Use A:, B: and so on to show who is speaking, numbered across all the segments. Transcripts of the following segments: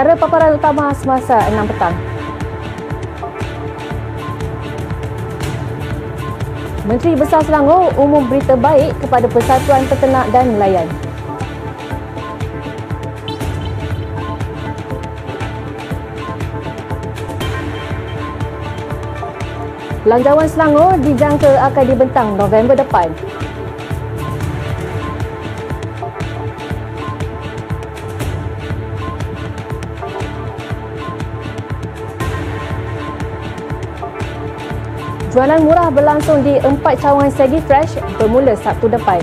A: Antara paparan utama semasa 6 petang. Menteri Besar Selangor umum berita baik kepada Persatuan Peternak dan Nelayan. Belanjawan Selangor dijangka akan dibentang November depan. Jualan murah berlangsung di empat cawangan Segi Fresh bermula Sabtu depan.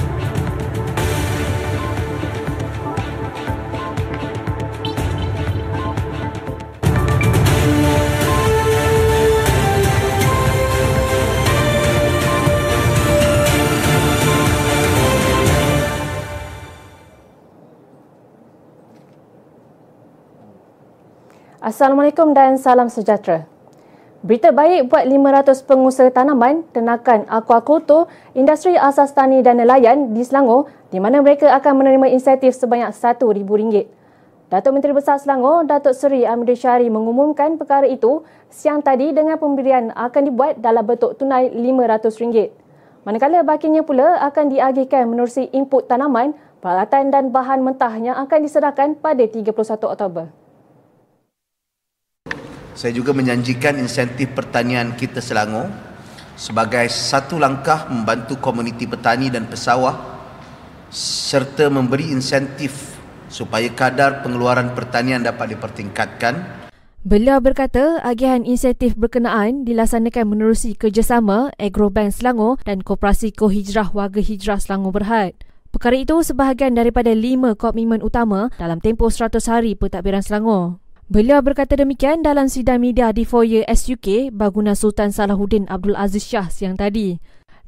A: Assalamualaikum dan salam sejahtera. Berita baik buat 500 pengusaha tanaman, ternakan, aquakultur, industri asas tani dan nelayan di Selangor di mana mereka akan menerima insentif sebanyak RM1,000. Datuk Menteri Besar Selangor, Datuk Seri Amir Syari mengumumkan perkara itu siang tadi dengan pemberian akan dibuat dalam bentuk tunai RM500. Manakala bakinya pula akan diagihkan menerusi input tanaman, peralatan dan bahan mentah yang akan diserahkan pada 31 Oktober.
B: Saya juga menjanjikan insentif pertanian kita Selangor sebagai satu langkah membantu komuniti petani dan pesawah serta memberi insentif supaya kadar pengeluaran pertanian dapat dipertingkatkan.
A: Beliau berkata agihan insentif berkenaan dilaksanakan menerusi kerjasama Agrobank Selangor dan Koperasi Kohijrah Warga Hijrah Selangor Berhad. Perkara itu sebahagian daripada lima komitmen utama dalam tempoh 100 hari pentadbiran Selangor. Beliau berkata demikian dalam sidang media di foyer SUK Baguna Sultan Salahuddin Abdul Aziz Shah siang tadi.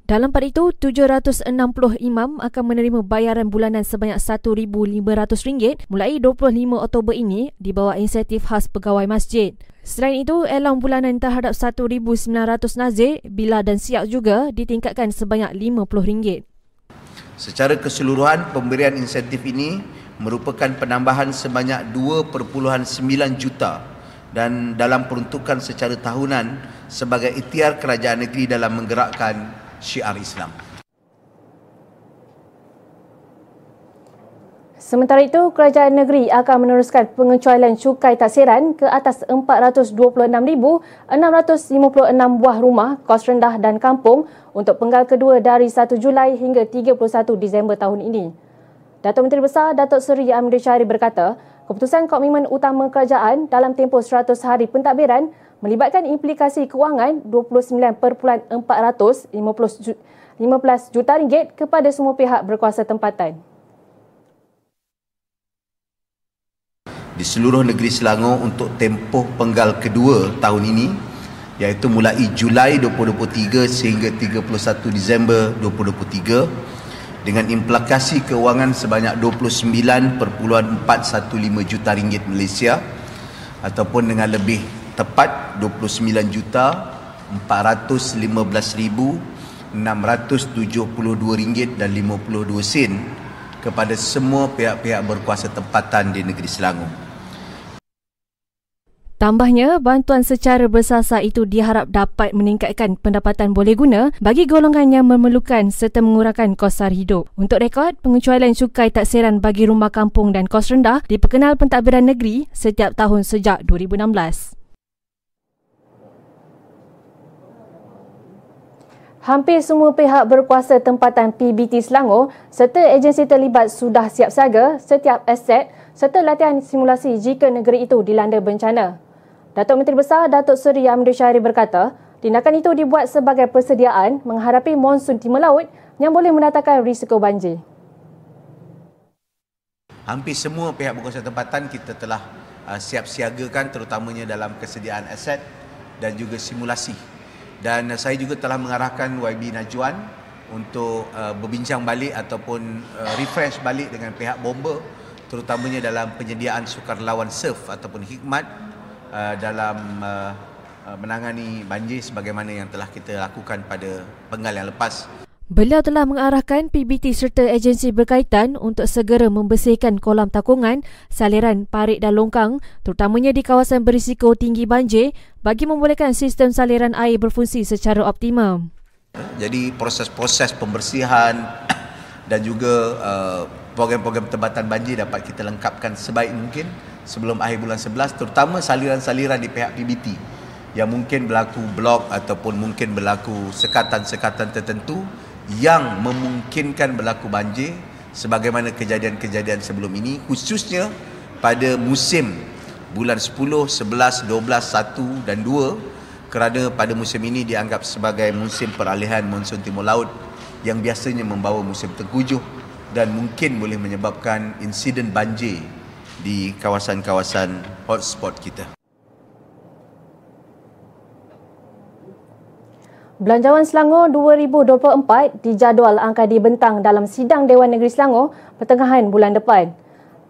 A: Dalam pada itu, 760 imam akan menerima bayaran bulanan sebanyak RM1,500 mulai 25 Oktober ini di bawah insentif khas pegawai masjid. Selain itu, elang bulanan terhadap 1,900 nazir bila dan siap juga ditingkatkan sebanyak RM50.
B: Secara keseluruhan, pemberian insentif ini merupakan penambahan sebanyak 2.9 juta dan dalam peruntukan secara tahunan sebagai ikhtiar kerajaan negeri dalam menggerakkan syiar Islam.
A: Sementara itu, kerajaan negeri akan meneruskan pengecualian cukai taksiran ke atas 426,656 buah rumah kos rendah dan kampung untuk penggal kedua dari 1 Julai hingga 31 Disember tahun ini. Datuk Menteri Besar Datuk Seri Amir Syahri berkata, keputusan komitmen utama kerajaan dalam tempoh 100 hari pentadbiran melibatkan implikasi kewangan 29.415 juta ringgit kepada semua pihak berkuasa tempatan.
B: Di seluruh negeri Selangor untuk tempoh penggal kedua tahun ini iaitu mulai Julai 2023 sehingga 31 Disember 2023 dengan implikasi kewangan sebanyak 29.415 juta ringgit Malaysia ataupun dengan lebih tepat 29 juta 415,672 ringgit dan 52 sen kepada semua pihak-pihak berkuasa tempatan di negeri Selangor.
A: Tambahnya, bantuan secara bersasar itu diharap dapat meningkatkan pendapatan boleh guna bagi golongan yang memerlukan serta mengurangkan kos sara hidup. Untuk rekod, pengecualian cukai taksiran bagi rumah kampung dan kos rendah diperkenal pentadbiran negeri setiap tahun sejak 2016. Hampir semua pihak berkuasa tempatan PBT Selangor serta agensi terlibat sudah siap siaga setiap aset serta latihan simulasi jika negeri itu dilanda bencana. Datuk Menteri Besar Datuk Seri Amir Syahri berkata, tindakan itu dibuat sebagai persediaan menghadapi monsun timur laut yang boleh mendatangkan risiko banjir.
B: Hampir semua pihak berkuasa tempatan kita telah uh, siap siagakan terutamanya dalam kesediaan aset dan juga simulasi. Dan uh, saya juga telah mengarahkan YB Najwan untuk uh, berbincang balik ataupun uh, refresh balik dengan pihak bomber terutamanya dalam penyediaan sukarelawan surf ataupun hikmat uh, dalam uh, uh, menangani banjir sebagaimana yang telah kita lakukan pada penggal yang lepas.
A: Beliau telah mengarahkan PBT serta agensi berkaitan untuk segera membersihkan kolam takungan, saliran parit dan longkang terutamanya di kawasan berisiko tinggi banjir bagi membolehkan sistem saliran air berfungsi secara optimum.
B: Jadi proses-proses pembersihan dan juga uh, program-program tebatan banjir dapat kita lengkapkan sebaik mungkin sebelum akhir bulan 11 terutama saliran-saliran di pihak PBT yang mungkin berlaku blok ataupun mungkin berlaku sekatan-sekatan tertentu yang memungkinkan berlaku banjir sebagaimana kejadian-kejadian sebelum ini khususnya pada musim bulan 10, 11, 12, 1 dan 2 kerana pada musim ini dianggap sebagai musim peralihan monsun timur laut yang biasanya membawa musim tengkujuh dan mungkin boleh menyebabkan insiden banjir di kawasan-kawasan hotspot kita.
A: Belanjawan Selangor 2024 dijadual akan dibentang dalam sidang Dewan Negeri Selangor pertengahan bulan depan.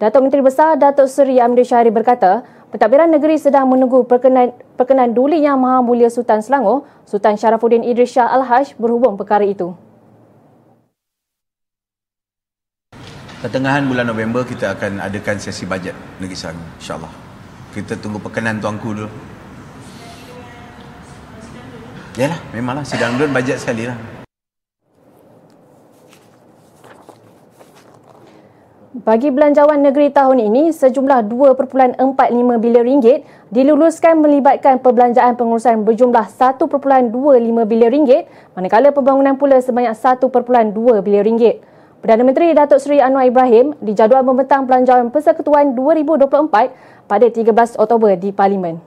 A: Datuk Menteri Besar Datuk Seri Amir Syahri berkata, pentadbiran negeri sedang menunggu perkenan, perkenan Duli Yang Maha Mulia Sultan Selangor, Sultan Syarafuddin Idris Shah Al-Haj berhubung perkara itu.
B: Pertengahan bulan November kita akan adakan sesi bajet negeri Selangor, insyaAllah. Kita tunggu perkenan tuanku dulu. Yalah, memanglah sidang dun bajet sekali lah.
A: Bagi belanjawan negeri tahun ini, sejumlah 2.45 bilion ringgit diluluskan melibatkan perbelanjaan pengurusan berjumlah 1.25 bilion ringgit manakala pembangunan pula sebanyak 1.2 bilion ringgit. Perdana Menteri Datuk Seri Anwar Ibrahim dijadual membentang belanjawan Persekutuan 2024 pada 13 Oktober di Parlimen.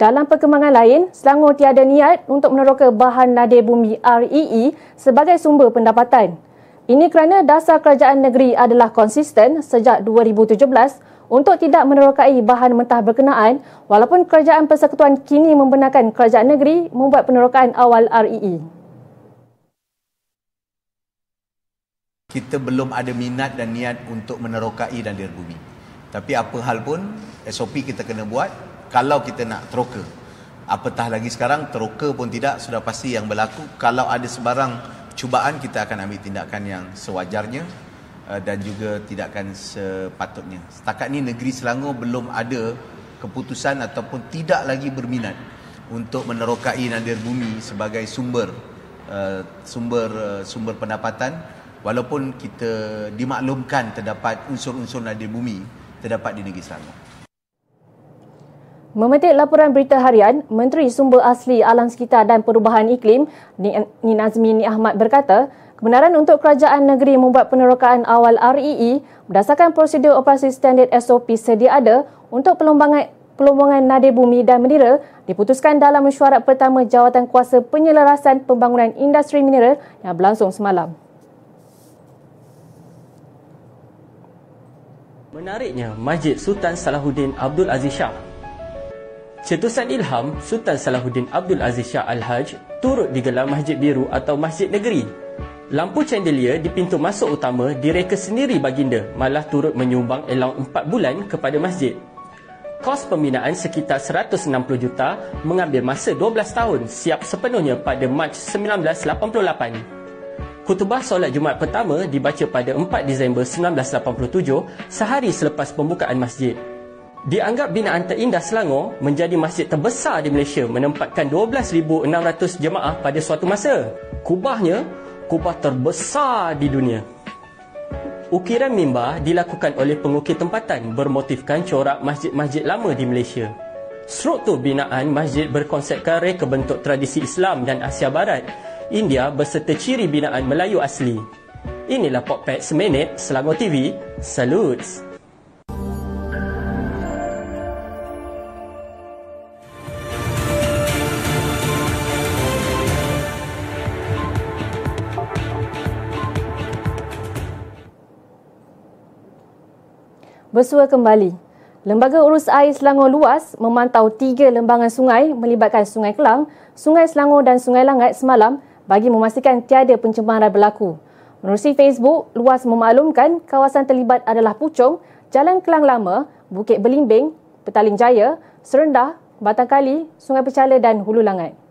A: Dalam perkembangan lain, Selangor tiada niat untuk meneroka bahan nadir bumi REE sebagai sumber pendapatan. Ini kerana dasar kerajaan negeri adalah konsisten sejak 2017 untuk tidak menerokai bahan mentah berkenaan walaupun kerajaan persekutuan kini membenarkan kerajaan negeri membuat penerokaan awal REE.
B: Kita belum ada minat dan niat untuk menerokai nadir bumi. Tapi apa hal pun, SOP kita kena buat kalau kita nak teroka apatah lagi sekarang teroka pun tidak sudah pasti yang berlaku kalau ada sebarang cubaan kita akan ambil tindakan yang sewajarnya uh, dan juga tidakkan sepatutnya. Setakat ni negeri Selangor belum ada keputusan ataupun tidak lagi berminat untuk menerokai nadir bumi sebagai sumber uh, sumber uh, sumber pendapatan. Walaupun kita dimaklumkan terdapat unsur-unsur nadir bumi terdapat di negeri Selangor.
A: Memetik laporan berita harian, Menteri Sumber Asli Alam Sekitar dan Perubahan Iklim, Ni Nazmi Ni Ahmad berkata, kebenaran untuk kerajaan negeri membuat penerokaan awal REE berdasarkan prosedur operasi standard SOP sedia ada untuk pelombangan pelombangan nadir bumi dan mendira diputuskan dalam mesyuarat pertama Jawatan Kuasa Penyelarasan Pembangunan Industri Mineral yang berlangsung semalam.
C: Menariknya, Masjid Sultan Salahuddin Abdul Aziz Shah Cetusan ilham Sultan Salahuddin Abdul Aziz Shah Al-Haj turut digelar Masjid Biru atau Masjid Negeri. Lampu chandelier di pintu masuk utama direka sendiri baginda malah turut menyumbang elang 4 bulan kepada masjid. Kos pembinaan sekitar 160 juta mengambil masa 12 tahun siap sepenuhnya pada Mac 1988. Kutubah solat Jumaat pertama dibaca pada 4 Disember 1987 sehari selepas pembukaan masjid. Dianggap binaan terindah Selangor menjadi masjid terbesar di Malaysia menempatkan 12,600 jemaah pada suatu masa. Kubahnya, kubah terbesar di dunia. Ukiran mimbar dilakukan oleh pengukir tempatan bermotifkan corak masjid-masjid lama di Malaysia. Struktur binaan masjid berkonsepkan reka bentuk tradisi Islam dan Asia Barat, India berserta ciri binaan Melayu asli. Inilah Popet Seminit Selangor TV. Salutes!
A: Bersua kembali. Lembaga Urus Air Selangor Luas memantau tiga lembangan sungai melibatkan Sungai Kelang, Sungai Selangor dan Sungai Langat semalam bagi memastikan tiada pencemaran berlaku. Menerusi Facebook, Luas memaklumkan kawasan terlibat adalah Puchong, Jalan Kelang Lama, Bukit Belimbing, Petaling Jaya, Serendah, Batang Kali, Sungai Pecala dan Hulu Langat.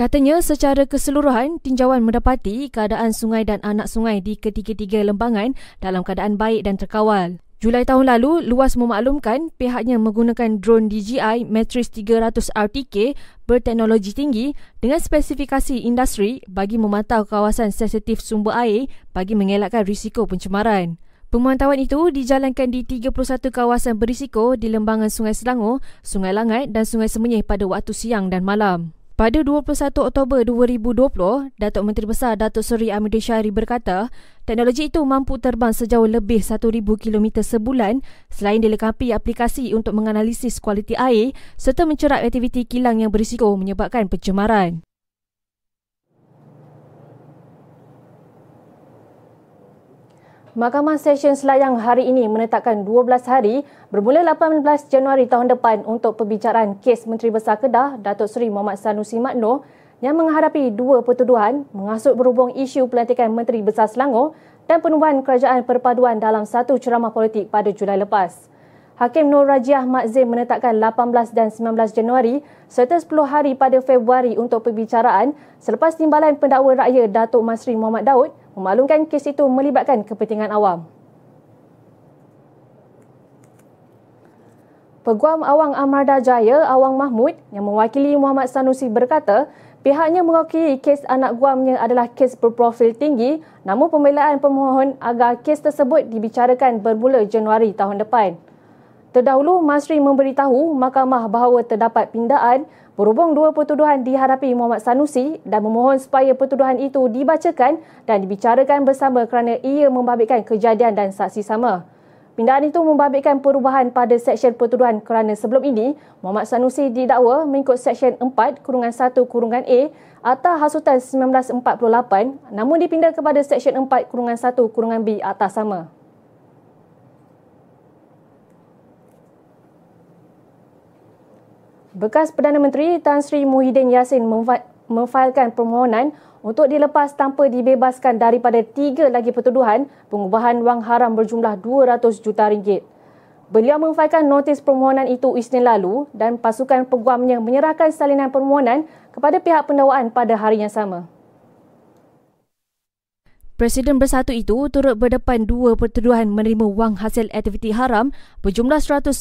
A: Katanya secara keseluruhan, tinjauan mendapati keadaan sungai dan anak sungai di ketiga-tiga lembangan dalam keadaan baik dan terkawal. Julai tahun lalu, Luas memaklumkan pihaknya menggunakan drone DJI Matrix 300 RTK berteknologi tinggi dengan spesifikasi industri bagi memantau kawasan sensitif sumber air bagi mengelakkan risiko pencemaran. Pemantauan itu dijalankan di 31 kawasan berisiko di lembangan Sungai Selangor, Sungai Langat dan Sungai Semenyih pada waktu siang dan malam. Pada 21 Oktober 2020, Datuk Menteri Besar Datuk Seri Ahmad Syari berkata, teknologi itu mampu terbang sejauh lebih 1,000 km sebulan selain dilengkapi aplikasi untuk menganalisis kualiti air serta mencerat aktiviti kilang yang berisiko menyebabkan pencemaran. Mahkamah Session Selayang hari ini menetapkan 12 hari bermula 18 Januari tahun depan untuk pembicaraan kes Menteri Besar Kedah Datuk Seri Muhammad Sanusi Makno yang menghadapi dua pertuduhan mengasut berhubung isu pelantikan Menteri Besar Selangor dan penubuhan kerajaan perpaduan dalam satu ceramah politik pada Julai lepas. Hakim Nur Rajiah Makzim menetapkan 18 dan 19 Januari serta 10 hari pada Februari untuk pembicaraan selepas timbalan pendakwa rakyat Datuk Masri Muhammad Daud memaklumkan kes itu melibatkan kepentingan awam. Peguam Awang Amarda Jaya, Awang Mahmud yang mewakili Muhammad Sanusi berkata, pihaknya mengakui kes anak guamnya adalah kes berprofil tinggi namun pembelaan pemohon agar kes tersebut dibicarakan bermula Januari tahun depan. Terdahulu, Masri memberitahu mahkamah bahawa terdapat pindaan Berhubung dua pertuduhan dihadapi Muhammad Sanusi dan memohon supaya pertuduhan itu dibacakan dan dibicarakan bersama kerana ia membabitkan kejadian dan saksi sama. Pindaan itu membabitkan perubahan pada seksyen pertuduhan kerana sebelum ini Muhammad Sanusi didakwa mengikut seksyen 4 kurungan 1 kurungan A atas hasutan 1948 namun dipindah kepada seksyen 4 kurungan 1 kurungan B atas sama. Bekas Perdana Menteri Tan Sri Muhyiddin Yassin memfailkan permohonan untuk dilepas tanpa dibebaskan daripada tiga lagi pertuduhan pengubahan wang haram berjumlah 200 juta ringgit. Beliau memfailkan notis permohonan itu Isnin lalu dan pasukan peguamnya menyerahkan salinan permohonan kepada pihak pendakwaan pada hari yang sama. Presiden Bersatu itu turut berdepan dua pertuduhan menerima wang hasil aktiviti haram berjumlah 195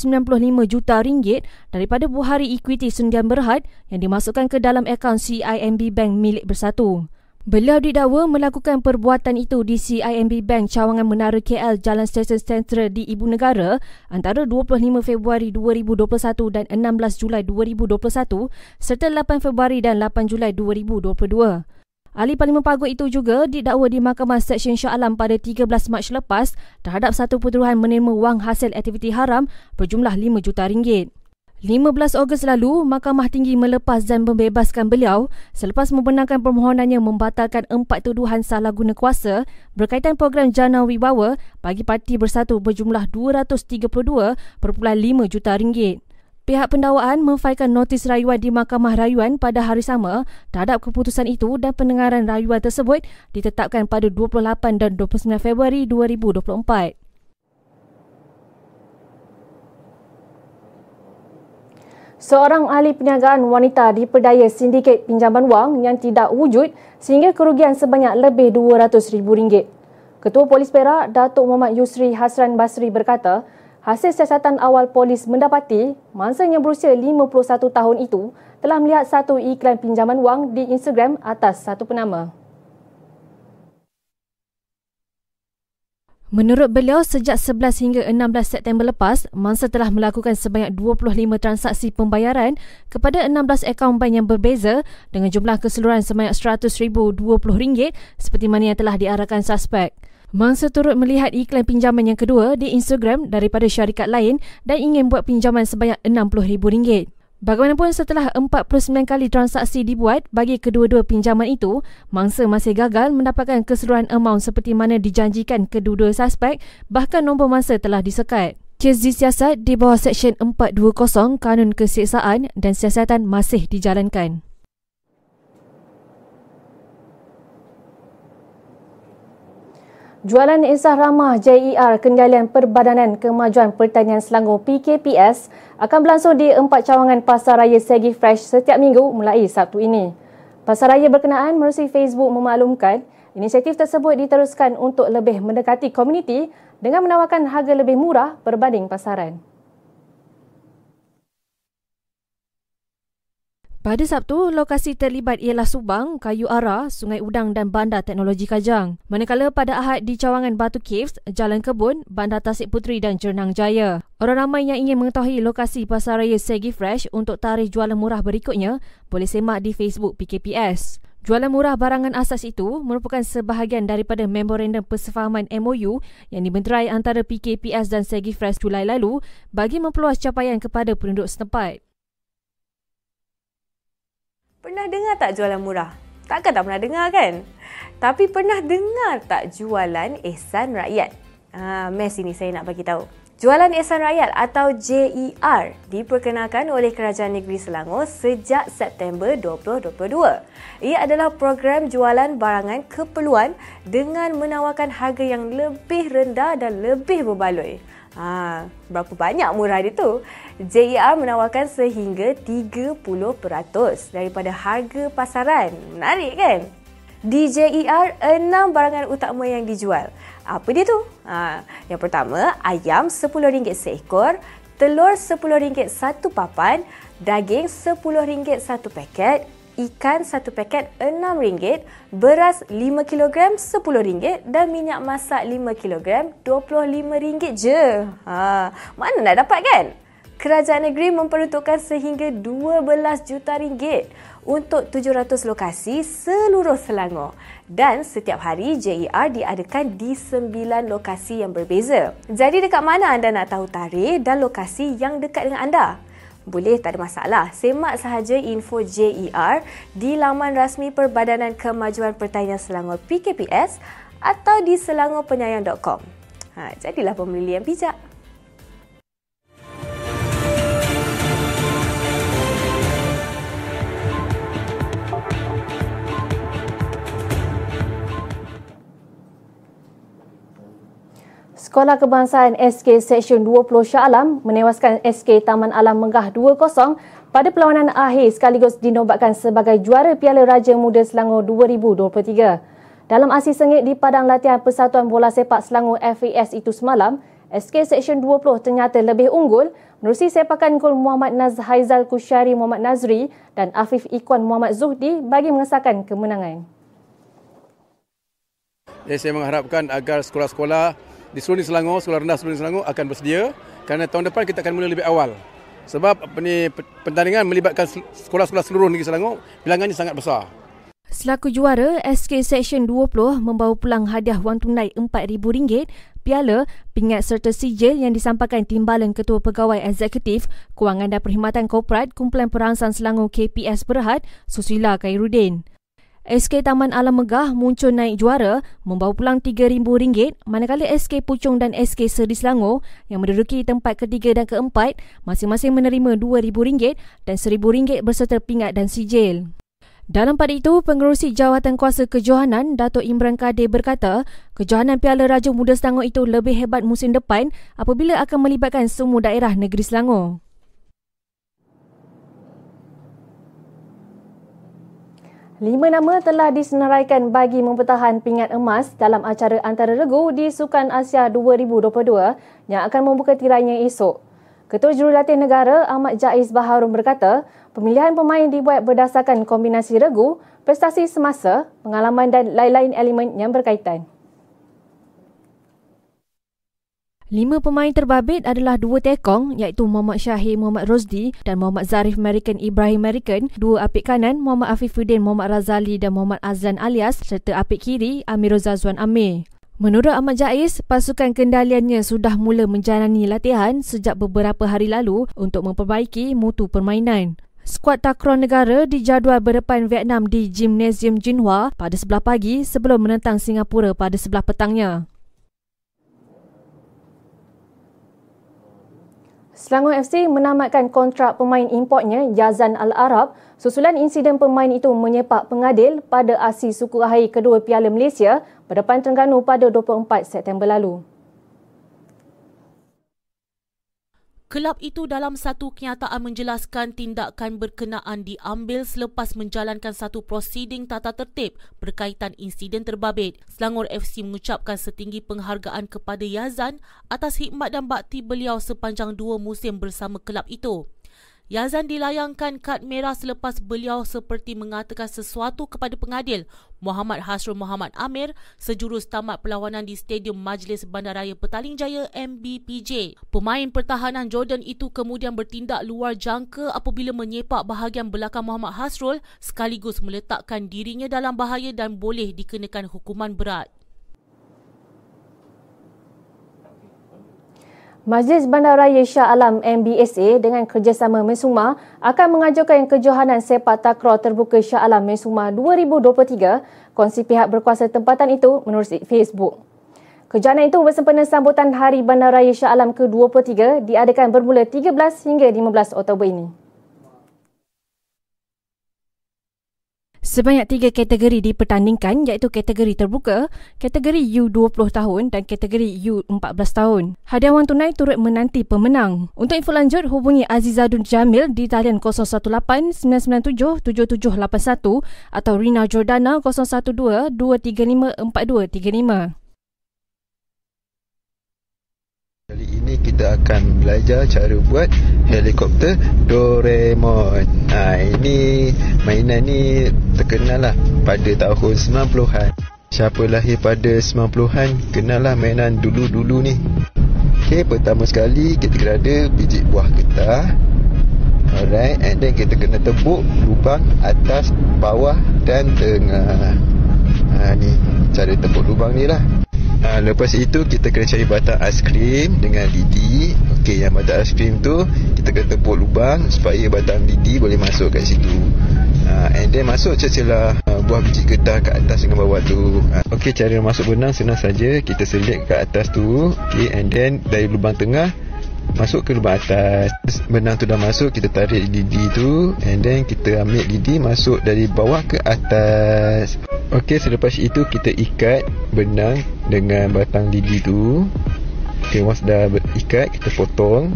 A: juta ringgit daripada buhari equity Sundian Berhad yang dimasukkan ke dalam akaun CIMB Bank milik Bersatu. Beliau didakwa melakukan perbuatan itu di CIMB Bank Cawangan Menara KL Jalan Stesen Sentra di Ibu Negara antara 25 Februari 2021 dan 16 Julai 2021 serta 8 Februari dan 8 Julai 2022. Ahli Parlimen Pagut itu juga didakwa di Mahkamah Seksyen Shah Alam pada 13 Mac lepas terhadap satu pertuduhan menerima wang hasil aktiviti haram berjumlah 5 juta ringgit. 15 Ogos lalu, Mahkamah Tinggi melepas dan membebaskan beliau selepas membenarkan permohonannya membatalkan empat tuduhan salah guna kuasa berkaitan program Jana Wibawa bagi parti bersatu berjumlah 232.5 juta ringgit. Pihak pendakwaan memfailkan notis rayuan di Mahkamah Rayuan pada hari sama terhadap keputusan itu dan pendengaran rayuan tersebut ditetapkan pada 28 dan 29 Februari 2024. Seorang ahli perniagaan wanita diperdaya sindiket pinjaman wang yang tidak wujud sehingga kerugian sebanyak lebih RM200,000. Ketua Polis Perak, Datuk Muhammad Yusri Hasran Basri berkata, Hasil siasatan awal polis mendapati mangsa yang berusia 51 tahun itu telah melihat satu iklan pinjaman wang di Instagram atas satu penama. Menurut beliau, sejak 11 hingga 16 September lepas, mangsa telah melakukan sebanyak 25 transaksi pembayaran kepada 16 akaun bank yang berbeza dengan jumlah keseluruhan sebanyak RM100,020 seperti mana yang telah diarahkan suspek. Mangsa turut melihat iklan pinjaman yang kedua di Instagram daripada syarikat lain dan ingin buat pinjaman sebanyak RM60,000. Bagaimanapun setelah 49 kali transaksi dibuat bagi kedua-dua pinjaman itu, mangsa masih gagal mendapatkan keseluruhan amount seperti mana dijanjikan kedua-dua suspek bahkan nombor mangsa telah disekat. Kes disiasat di bawah Seksyen 420 Kanun Kesiksaan dan Siasatan masih dijalankan. Jualan Isah Ramah JER Kendalian Perbadanan Kemajuan Pertanian Selangor PKPS akan berlangsung di empat cawangan Pasar Raya Segi Fresh setiap minggu mulai Sabtu ini. Pasar Raya berkenaan melalui Facebook memaklumkan inisiatif tersebut diteruskan untuk lebih mendekati komuniti dengan menawarkan harga lebih murah berbanding pasaran. Pada Sabtu, lokasi terlibat ialah Subang, Kayu Ara, Sungai Udang dan Bandar Teknologi Kajang. Manakala pada Ahad di cawangan Batu Caves, Jalan Kebun, Bandar Tasik Puteri dan Jernang Jaya. Orang ramai yang ingin mengetahui lokasi Pasar Raya Segi Fresh untuk tarikh jualan murah berikutnya boleh semak di Facebook PKPS. Jualan murah barangan asas itu merupakan sebahagian daripada memorandum persefahaman MOU yang dibenterai antara PKPS dan Segi Fresh Julai lalu bagi memperluas capaian kepada penduduk setempat.
D: Pernah dengar tak jualan murah? Takkan tak pernah dengar kan? Tapi pernah dengar tak jualan ehsan rakyat? Ha, mes ini saya nak bagi tahu. Jualan Ehsan Rakyat atau JER diperkenalkan oleh Kerajaan Negeri Selangor sejak September 2022. Ia adalah program jualan barangan keperluan dengan menawarkan harga yang lebih rendah dan lebih berbaloi. Ha, berapa banyak murah dia tu? JER menawarkan sehingga 30% daripada harga pasaran. Menarik kan? Di JER, enam barangan utama yang dijual. Apa dia tu? Ha, yang pertama, ayam RM10 seekor, telur RM10 satu papan, daging RM10 satu paket, ikan satu paket RM6, beras 5 kg RM10 dan minyak masak 5 kg RM25 je. Ha, mana nak dapat kan? Kerajaan negeri memperuntukkan sehingga 12 juta ringgit untuk 700 lokasi seluruh Selangor dan setiap hari JER diadakan di 9 lokasi yang berbeza. Jadi dekat mana anda nak tahu tarikh dan lokasi yang dekat dengan anda? Boleh, tak ada masalah. Semak sahaja info JER di laman rasmi Perbadanan Kemajuan Pertanian Selangor PKPS atau di selangorpenyayang.com. Ha, jadilah pembeli yang bijak.
A: Sekolah Kebangsaan SK Seksyen 20 Shah Alam menewaskan SK Taman Alam Megah 2-0 pada perlawanan akhir sekaligus dinobatkan sebagai juara Piala Raja Muda Selangor 2023. Dalam aksi sengit di padang latihan Persatuan Bola Sepak Selangor FAS itu semalam, SK Seksyen 20 ternyata lebih unggul menerusi sepakan gol Muhammad Naz Haizal Kusyari Muhammad Nazri dan Afif Ikwan Muhammad Zuhdi bagi mengesahkan kemenangan.
E: Ya, saya mengharapkan agar sekolah-sekolah di seluruh Selangor, sekolah rendah seluruh Selangor akan bersedia kerana tahun depan kita akan mula lebih awal. Sebab apa ni pertandingan melibatkan sekolah-sekolah seluruh negeri Selangor, bilangannya sangat besar.
A: Selaku juara, SK Section 20 membawa pulang hadiah wang tunai RM4,000, piala, pingat serta sijil yang disampaikan Timbalan Ketua Pegawai Eksekutif Kewangan dan Perkhidmatan Korporat Kumpulan Perangsang Selangor KPS Berhad, Susila Khairuddin. SK Taman Alam Megah muncul naik juara membawa pulang RM3,000 manakala SK Puchong dan SK Seri Selangor yang menduduki tempat ketiga dan keempat masing-masing menerima RM2,000 dan RM1,000 berserta pingat dan sijil. Dalam pada itu, pengerusi jawatan kuasa kejohanan Datuk Imran Kadir berkata, kejohanan Piala Raja Muda Selangor itu lebih hebat musim depan apabila akan melibatkan semua daerah negeri Selangor. Lima nama telah disenaraikan bagi mempertahan pingat emas dalam acara antara regu di Sukan Asia 2022 yang akan membuka tirainya esok. Ketua Jurulatih Negara Ahmad Jaiz Baharun berkata, pemilihan pemain dibuat berdasarkan kombinasi regu, prestasi semasa, pengalaman dan lain-lain elemen yang berkaitan. Lima pemain terbabit adalah dua tekong iaitu Muhammad Syahir Muhammad Rosdi dan Muhammad Zarif American Ibrahim American, dua apik kanan Muhammad Afifuddin Muhammad Razali dan Muhammad Azlan Alias serta apik kiri Amir Zazwan Amir. Menurut Ahmad Jais, pasukan kendaliannya sudah mula menjalani latihan sejak beberapa hari lalu untuk memperbaiki mutu permainan. Skuad takraw negara dijadual berdepan Vietnam di Gymnasium Jinhua pada sebelah pagi sebelum menentang Singapura pada sebelah petangnya. Selangor FC menamatkan kontrak pemain importnya Yazan Al-Arab susulan insiden pemain itu menyepak pengadil pada aksi suku akhir kedua Piala Malaysia
F: berdepan Terengganu pada 24 September lalu.
G: Kelab itu dalam satu kenyataan menjelaskan tindakan berkenaan diambil selepas menjalankan satu prosiding tata tertib berkaitan insiden terbabit. Selangor FC mengucapkan setinggi penghargaan kepada Yazan atas khidmat dan bakti beliau sepanjang dua musim bersama kelab itu. Yazan dilayangkan kad merah selepas beliau seperti mengatakan sesuatu kepada pengadil Muhammad Hasrul Muhammad Amir sejurus tamat perlawanan di Stadium Majlis Bandaraya Petaling Jaya MBPJ. Pemain pertahanan Jordan itu kemudian bertindak luar jangka apabila menyepak bahagian belakang Muhammad Hasrul sekaligus meletakkan dirinya dalam bahaya dan boleh dikenakan hukuman berat.
F: Majlis Bandaraya Shah Alam MBSA dengan kerjasama Mensuma akan mengajukan kejohanan sepak takraw terbuka Shah Alam Mensuma 2023 kongsi pihak berkuasa tempatan itu menerusi Facebook. Kejohanan itu bersempena sambutan Hari Bandaraya Shah Alam ke-23 diadakan bermula 13 hingga 15 Oktober ini.
A: Sebanyak tiga kategori dipertandingkan iaitu kategori terbuka, kategori U20 tahun dan kategori U14 tahun. Hadiah wang tunai turut menanti pemenang. Untuk info lanjut, hubungi Azizadun Jamil di talian 018-997-7781 atau Rina Jordana 012-235-4235.
H: Kali ini kita akan belajar cara buat helikopter Doraemon. Ha, ini mainan ni terkenal lah pada tahun 90-an. Siapa lahir pada 90-an kenal lah mainan dulu-dulu ni. Okay, pertama sekali kita kena ada biji buah getah. Alright, and then kita kena tepuk lubang atas, bawah dan tengah. Ha, ni cara tepuk lubang ni lah. Ha, lepas itu kita kena cari batang aiskrim dengan lidi. Okey, yang batang aiskrim tu kita kena tepuk lubang supaya batang lidi boleh masuk kat situ. Ha, and then masuk celah uh, buah biji getah kat atas dengan bawah tu. Ha, Okey, cara masuk benang senang saja. Kita selit kat atas tu. Okey, and then dari lubang tengah masuk ke lubang atas benang tu dah masuk kita tarik lidi tu and then kita ambil lidi masuk dari bawah ke atas ok selepas itu kita ikat benang dengan batang lidi tu ok once dah ikat kita potong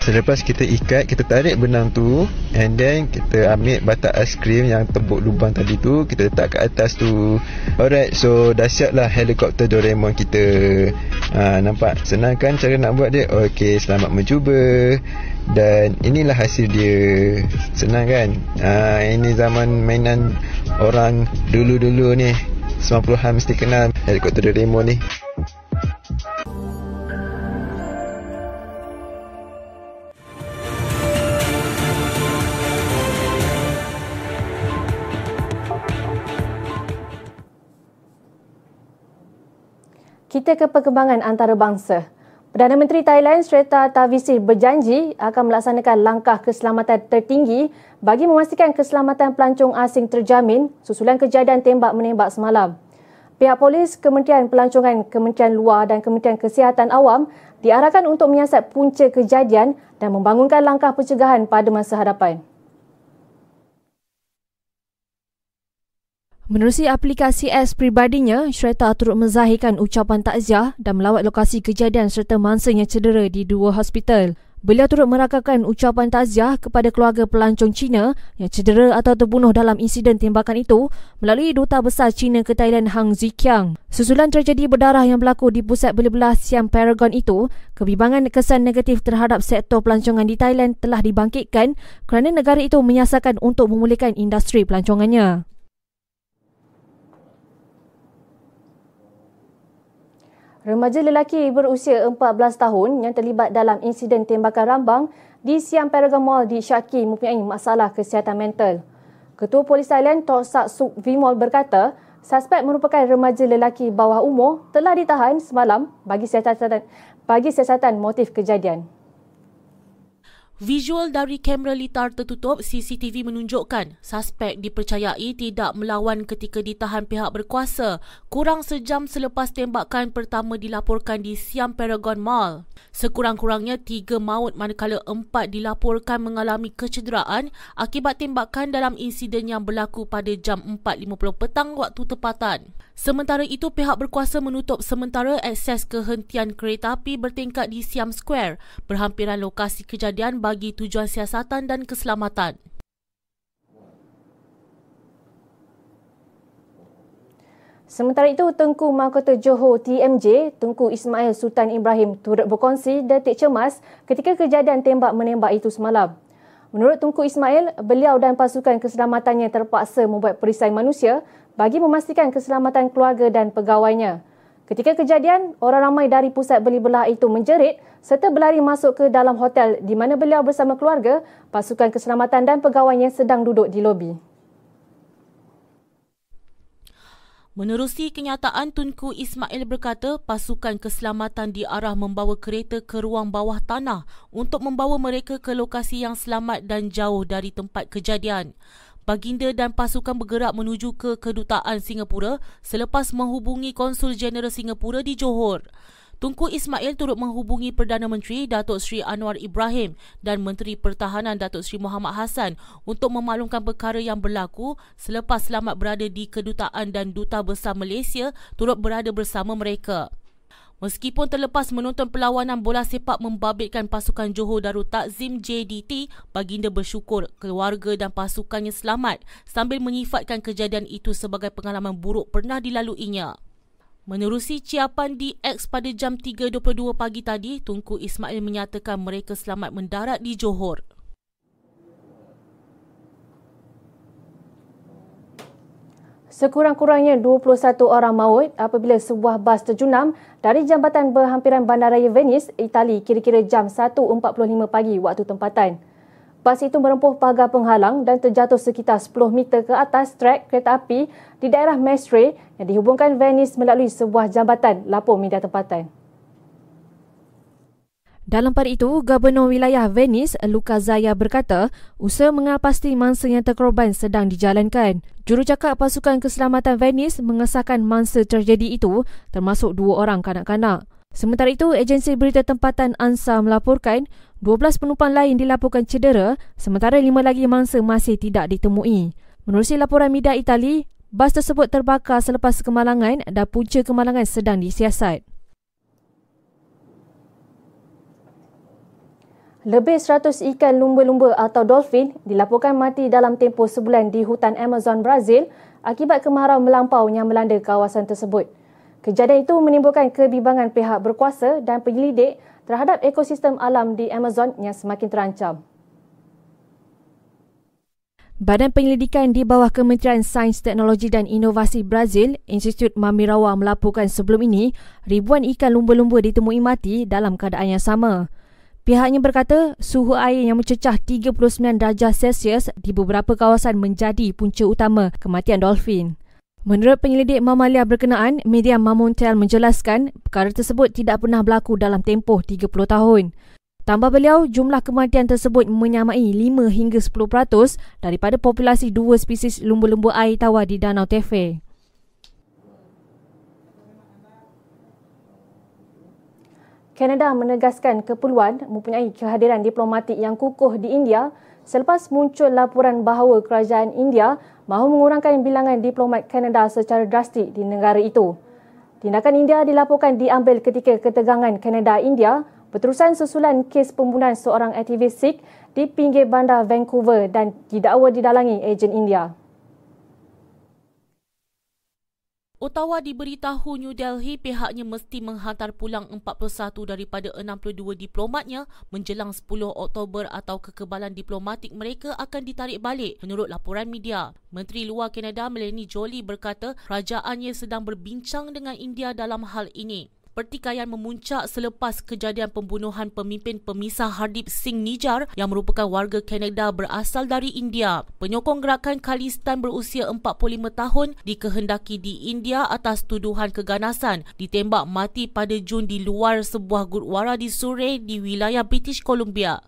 H: Selepas kita ikat, kita tarik benang tu And then kita ambil batang aiskrim yang tebuk lubang tadi tu Kita letak kat atas tu Alright, so dah siap lah helikopter Doraemon kita ha, Nampak? Senang kan cara nak buat dia? Okay, selamat mencuba Dan inilah hasil dia Senang kan? Ha, ini zaman mainan orang dulu-dulu ni 90-an mesti kenal helikopter Doraemon ni
F: Kita ke perkembangan antarabangsa. Perdana Menteri Thailand Srettha Thavisin berjanji akan melaksanakan langkah keselamatan tertinggi bagi memastikan keselamatan pelancong asing terjamin susulan kejadian tembak menembak semalam. Pihak polis, Kementerian Pelancongan, Kementerian Luar dan Kementerian Kesihatan Awam diarahkan untuk menyiasat punca kejadian dan membangunkan langkah pencegahan pada masa hadapan.
A: Menerusi aplikasi S pribadinya, Shreta turut menzahirkan ucapan takziah dan melawat lokasi kejadian serta mangsa yang cedera di dua hospital. Beliau turut merakamkan ucapan takziah kepada keluarga pelancong Cina yang cedera atau terbunuh dalam insiden tembakan itu melalui Duta Besar Cina ke Thailand Hang Zikiang. Susulan tragedi berdarah yang berlaku di pusat belah-belah Siam Paragon itu, kebimbangan kesan negatif terhadap sektor pelancongan di Thailand telah dibangkitkan kerana negara itu menyiasatkan untuk memulihkan industri pelancongannya.
F: Remaja lelaki berusia 14 tahun yang terlibat dalam insiden tembakan rambang di Siam Paragon Mall di Syaki mempunyai masalah kesihatan mental. Ketua Polis Thailand Tok Sak Suk Vimol berkata, suspek merupakan remaja lelaki bawah umur telah ditahan semalam bagi siasatan, bagi siasatan motif kejadian.
G: Visual dari kamera litar tertutup CCTV menunjukkan suspek dipercayai tidak melawan ketika ditahan pihak berkuasa kurang sejam selepas tembakan pertama dilaporkan di Siam Paragon Mall. Sekurang-kurangnya tiga maut manakala empat dilaporkan mengalami kecederaan akibat tembakan dalam insiden yang berlaku pada jam 4.50 petang waktu tempatan. Sementara itu, pihak berkuasa menutup sementara akses kehentian kereta api bertingkat di Siam Square, berhampiran lokasi kejadian bagi tujuan siasatan dan keselamatan.
A: Sementara itu, Tengku Mahkota Johor TMJ, Tengku Ismail Sultan Ibrahim turut berkongsi detik cemas ketika kejadian tembak-menembak itu semalam. Menurut Tengku Ismail, beliau dan pasukan keselamatannya terpaksa membuat perisai manusia bagi memastikan keselamatan keluarga dan pegawainya. Ketika kejadian, orang ramai dari pusat beli belah itu menjerit serta berlari masuk ke dalam hotel di mana beliau bersama keluarga, pasukan keselamatan dan pegawainya sedang duduk di lobi.
G: Menerusi kenyataan Tunku Ismail berkata pasukan keselamatan diarah membawa kereta ke ruang bawah tanah untuk membawa mereka ke lokasi yang selamat dan jauh dari tempat kejadian. Baginda dan pasukan bergerak menuju ke kedutaan Singapura selepas menghubungi Konsul Jeneral Singapura di Johor. Tunku Ismail turut menghubungi Perdana Menteri Datuk Seri Anwar Ibrahim dan Menteri Pertahanan Datuk Seri Muhammad Hassan untuk memaklumkan perkara yang berlaku selepas selamat berada di kedutaan dan duta besar Malaysia turut berada bersama mereka. Meskipun terlepas menonton perlawanan bola sepak membabitkan pasukan Johor Darul Takzim JDT, baginda bersyukur keluarga dan pasukannya selamat sambil menyifatkan kejadian itu sebagai pengalaman buruk pernah dilaluinya. Menerusi ciapan di X pada jam 3.22 pagi tadi, Tunku Ismail menyatakan mereka selamat mendarat di Johor.
A: Sekurang-kurangnya 21 orang maut apabila sebuah bas terjunam dari jambatan berhampiran Bandaraya Venice, Itali kira-kira jam 1.45 pagi waktu tempatan. Bas itu merempuh pagar penghalang dan terjatuh sekitar 10 meter ke atas trek kereta api di daerah Mestre yang dihubungkan Venice melalui sebuah jambatan, lapor media tempatan.
I: Dalam pada itu, Gubernur Wilayah Venice, Luca Zaya berkata, usaha mengenal pasti mangsa yang terkorban sedang dijalankan. Jurucakap Pasukan Keselamatan Venice mengesahkan mangsa terjadi itu termasuk dua orang kanak-kanak. Sementara itu, agensi berita tempatan ANSA melaporkan 12 penumpang lain dilaporkan cedera sementara lima lagi mangsa masih tidak ditemui. Menerusi laporan media Itali, bas tersebut terbakar selepas kemalangan dan punca kemalangan sedang disiasat.
A: Lebih 100 ikan lumba-lumba atau dolphin dilaporkan mati dalam tempoh sebulan di hutan Amazon Brazil akibat kemarau melampau yang melanda kawasan tersebut. Kejadian itu menimbulkan kebimbangan pihak berkuasa dan penyelidik terhadap ekosistem alam di Amazon yang semakin terancam.
I: Badan Penyelidikan di bawah Kementerian Sains, Teknologi dan Inovasi Brazil, Institut Mamirawa melaporkan sebelum ini ribuan ikan lumba-lumba ditemui mati dalam keadaan yang sama. Pihaknya berkata suhu air yang mencecah 39 darjah Celsius di beberapa kawasan menjadi punca utama kematian dolphin. Menurut penyelidik mamalia berkenaan, media Mamontel menjelaskan perkara tersebut tidak pernah berlaku dalam tempoh 30 tahun. Tambah beliau, jumlah kematian tersebut menyamai 5 hingga 10% daripada populasi dua spesies lumba-lumba air tawar di Danau Tefe.
A: Kanada menegaskan keperluan mempunyai kehadiran diplomatik yang kukuh di India selepas muncul laporan bahawa kerajaan India mahu mengurangkan bilangan diplomat Kanada secara drastik di negara itu. Tindakan India dilaporkan diambil ketika ketegangan Kanada-India berterusan susulan kes pembunuhan seorang aktivis Sikh di pinggir bandar Vancouver dan didakwa didalangi ejen India.
G: Ottawa diberitahu New Delhi pihaknya mesti menghantar pulang 41 daripada 62 diplomatnya menjelang 10 Oktober atau kekebalan diplomatik mereka akan ditarik balik menurut laporan media. Menteri Luar Kanada Melanie Jolie berkata kerajaannya sedang berbincang dengan India dalam hal ini. Pertikaian memuncak selepas kejadian pembunuhan pemimpin pemisah Hardip Singh Nijar yang merupakan warga Kanada berasal dari India. Penyokong gerakan Khalistan berusia 45 tahun dikehendaki di India atas tuduhan keganasan ditembak mati pada Jun di luar sebuah gurwara di Surrey di wilayah British Columbia.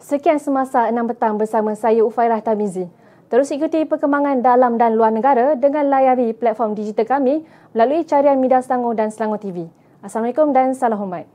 A: Sekian semasa 6 petang bersama saya Ufairah Tamizi. Terus ikuti perkembangan dalam dan luar negara dengan layari platform digital kami melalui carian media Selangor dan Selangor TV. Assalamualaikum dan salam hormat.